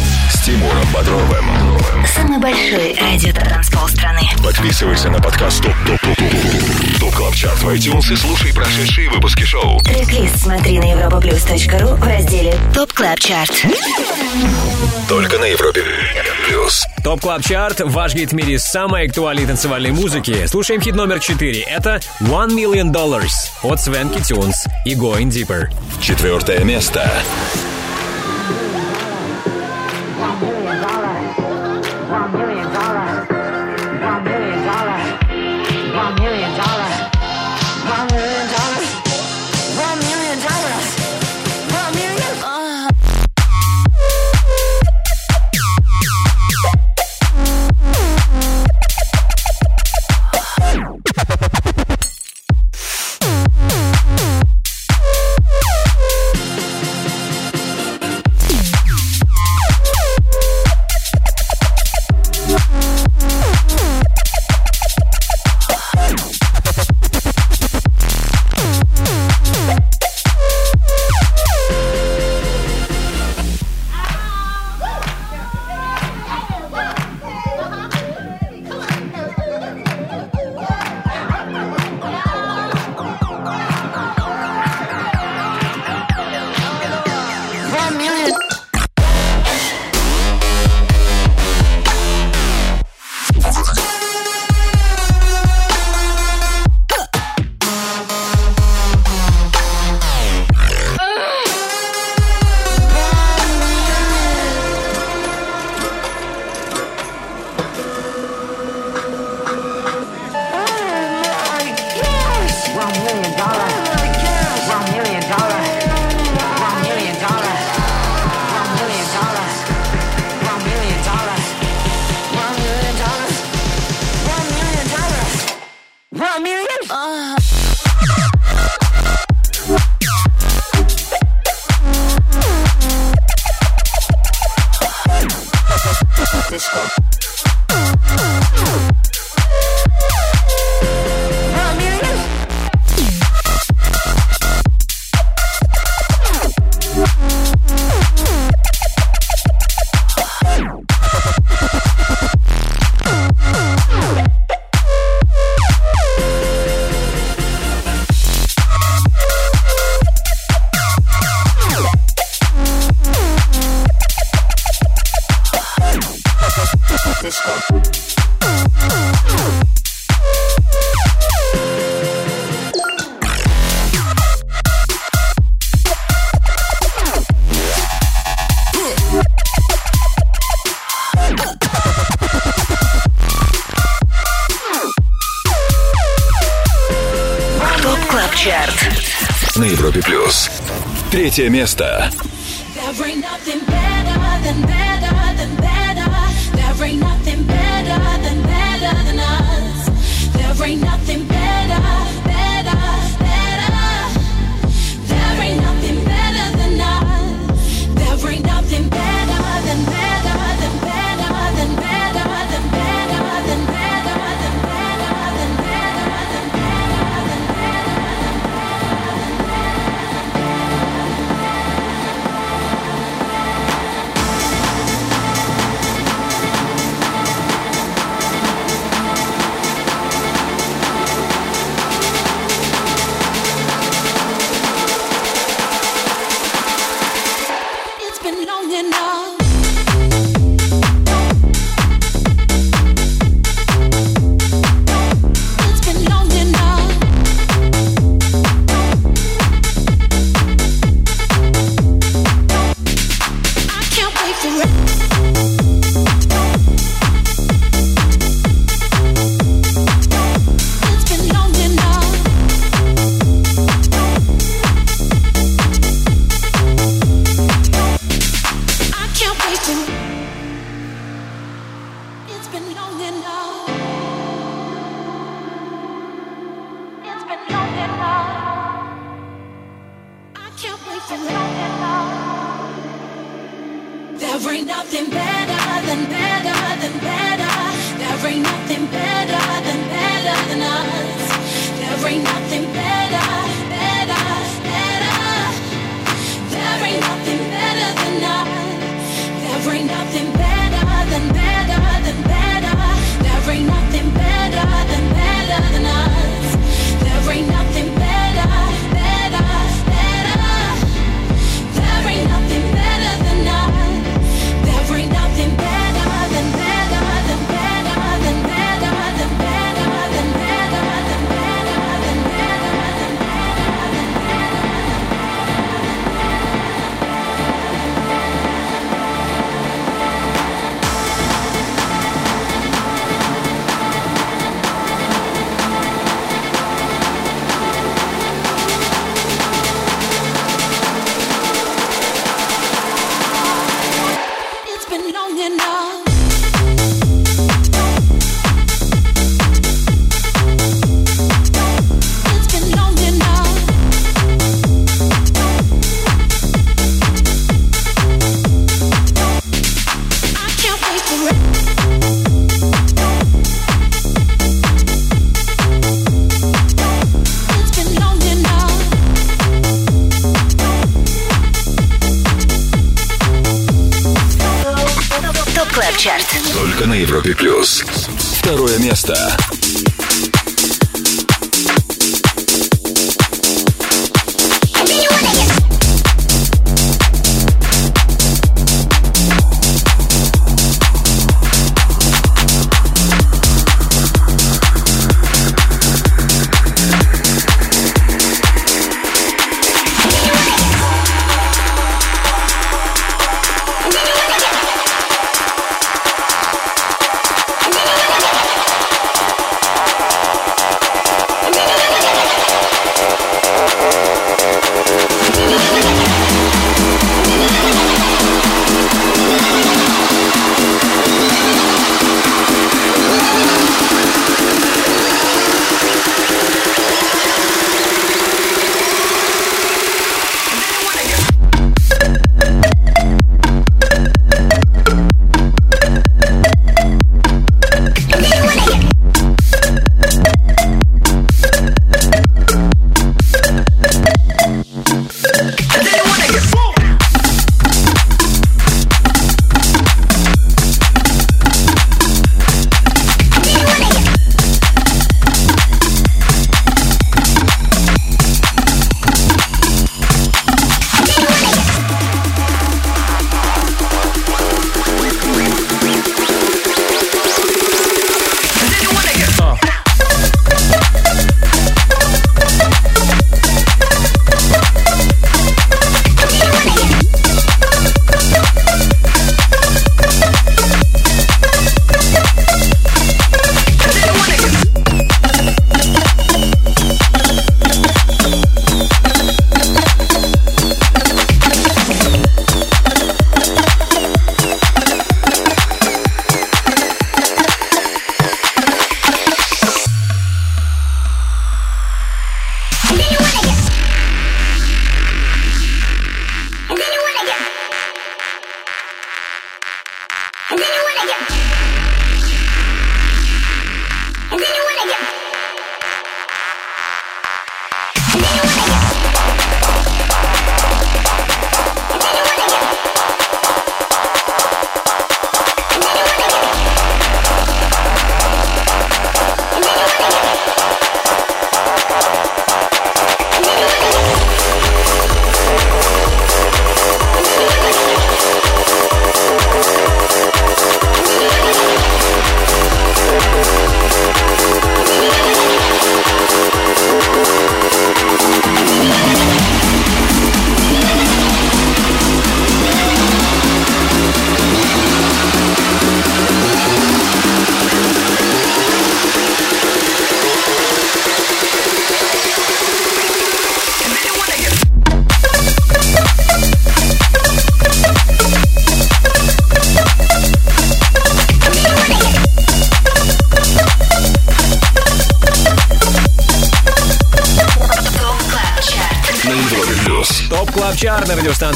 с Тимуром Бодровым. Самый большой радиотанцпол страны. Подписывайся на подкаст Top Top Top Top Top Club Chart в iTunes и слушай прошедшие выпуски шоу. Трек-лист смотри на europaplus.ru в разделе Top Club Chart. Только на Европе Плюс. Top Club Chart, ваш гид в мире самой актуальной танцевальной музыки. Слушаем хит номер 4. Это One Million Dollars от Swanky Tunes и Going Deeper. Четвертое место. Третье место. There ain't nothing better than better than better. There ain't nothing better than better than us. There ain't nothing better. Master.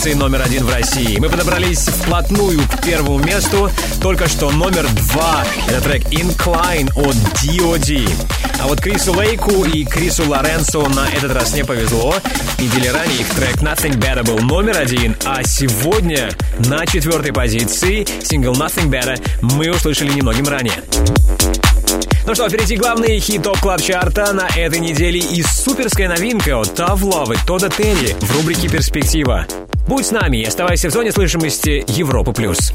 Радиостанции номер один в России. Мы подобрались вплотную к первому месту. Только что номер два. Это трек Incline от D.O.D. А вот Крису Лейку и Крису Лоренцо на этот раз не повезло. Недели ранее их трек Nothing Better был номер один, а сегодня на четвертой позиции сингл Nothing Better мы услышали немногим ранее. Ну что, впереди главный хит топ клаб чарта на этой неделе и суперская новинка от и Тода Терри в рубрике «Перспектива». Будь с нами и оставайся в зоне слышимости Европы+. плюс.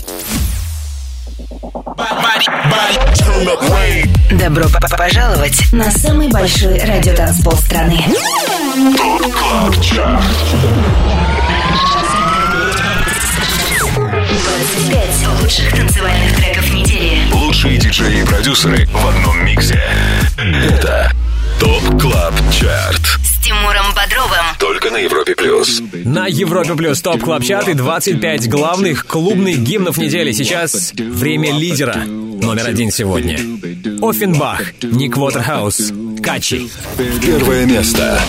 Добро п- п- пожаловать на самый большой радиотанцпол страны. 25 лучших танцевальных треков недели. Лучшие диджеи и продюсеры в одном миксе. Это ТОП КЛАБ ЧАРТ. С Тимуром Бодровым. Только на Европе Плюс. На Европе Плюс топ клаб чарт и 25 главных клубных гимнов недели. Сейчас время лидера. Номер один сегодня. Оффенбах, Ник Уотерхаус, Качи. Первое место.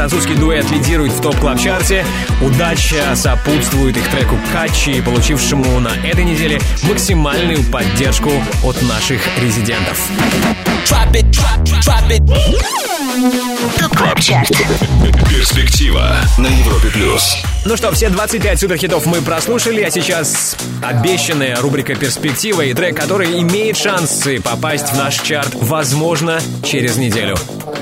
Французский дуэт лидирует в топ клаб чарте Удача сопутствует их треку Качи, получившему на этой неделе максимальную поддержку от наших резидентов. Чарт. Перспектива на Европе Плюс. Ну что, все 25 суперхитов мы прослушали, а сейчас обещанная рубрика «Перспектива» и трек, который имеет шансы попасть в наш чарт, возможно, через неделю.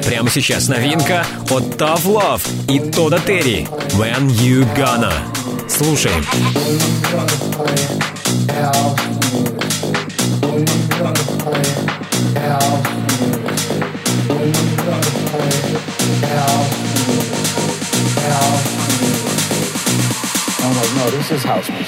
Прямо сейчас новинка от Tough Love и Тода Терри «When You Gonna». Слушаем. Like, no, this is house music.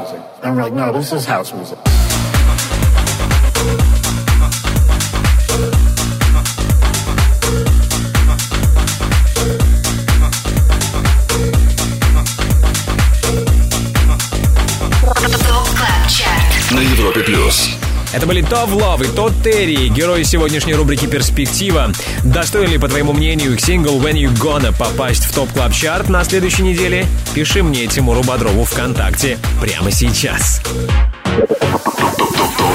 I'm like, no, this is house music. На Европе плюс. Это были Тов Лов и Тодд Терри, герои сегодняшней рубрики «Перспектива». Достоин ли, по твоему мнению, их сингл «When You Gonna» попасть в топ клаб чарт на следующей неделе? Пиши мне Тимуру Бодрову ВКонтакте прямо сейчас.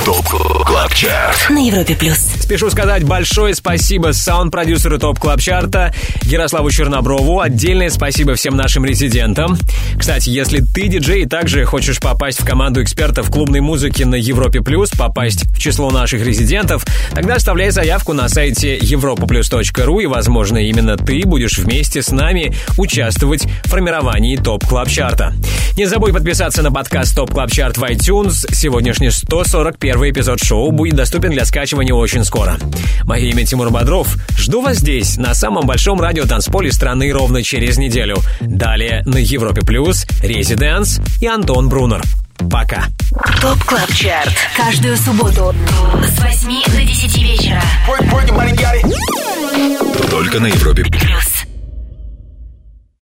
Top Chart На Европе плюс. Спешу сказать большое спасибо саунд-продюсеру Top Club Chart а Ярославу Черноброву. Отдельное спасибо всем нашим резидентам. Кстати, если ты диджей и также хочешь попасть в команду экспертов клубной музыки на Европе Плюс, попасть в число наших резидентов, тогда оставляй заявку на сайте europaplus.ru и, возможно, именно ты будешь вместе с нами участвовать в формировании Top Club Chart а. Не забудь подписаться на подкаст Top Club Chart в iTunes. Сегодняшний 141 эпизод шоу будет доступен для скачивания очень скоро. Мое имя Тимур Бодров. Жду вас здесь, на самом большом радиотанцполе страны ровно через неделю. Далее на Европе Плюс, ResiDANCE и Антон Брунер. Пока. Top Club Chart. Каждую субботу с 8 до 10 вечера. Только на Европе Плюс.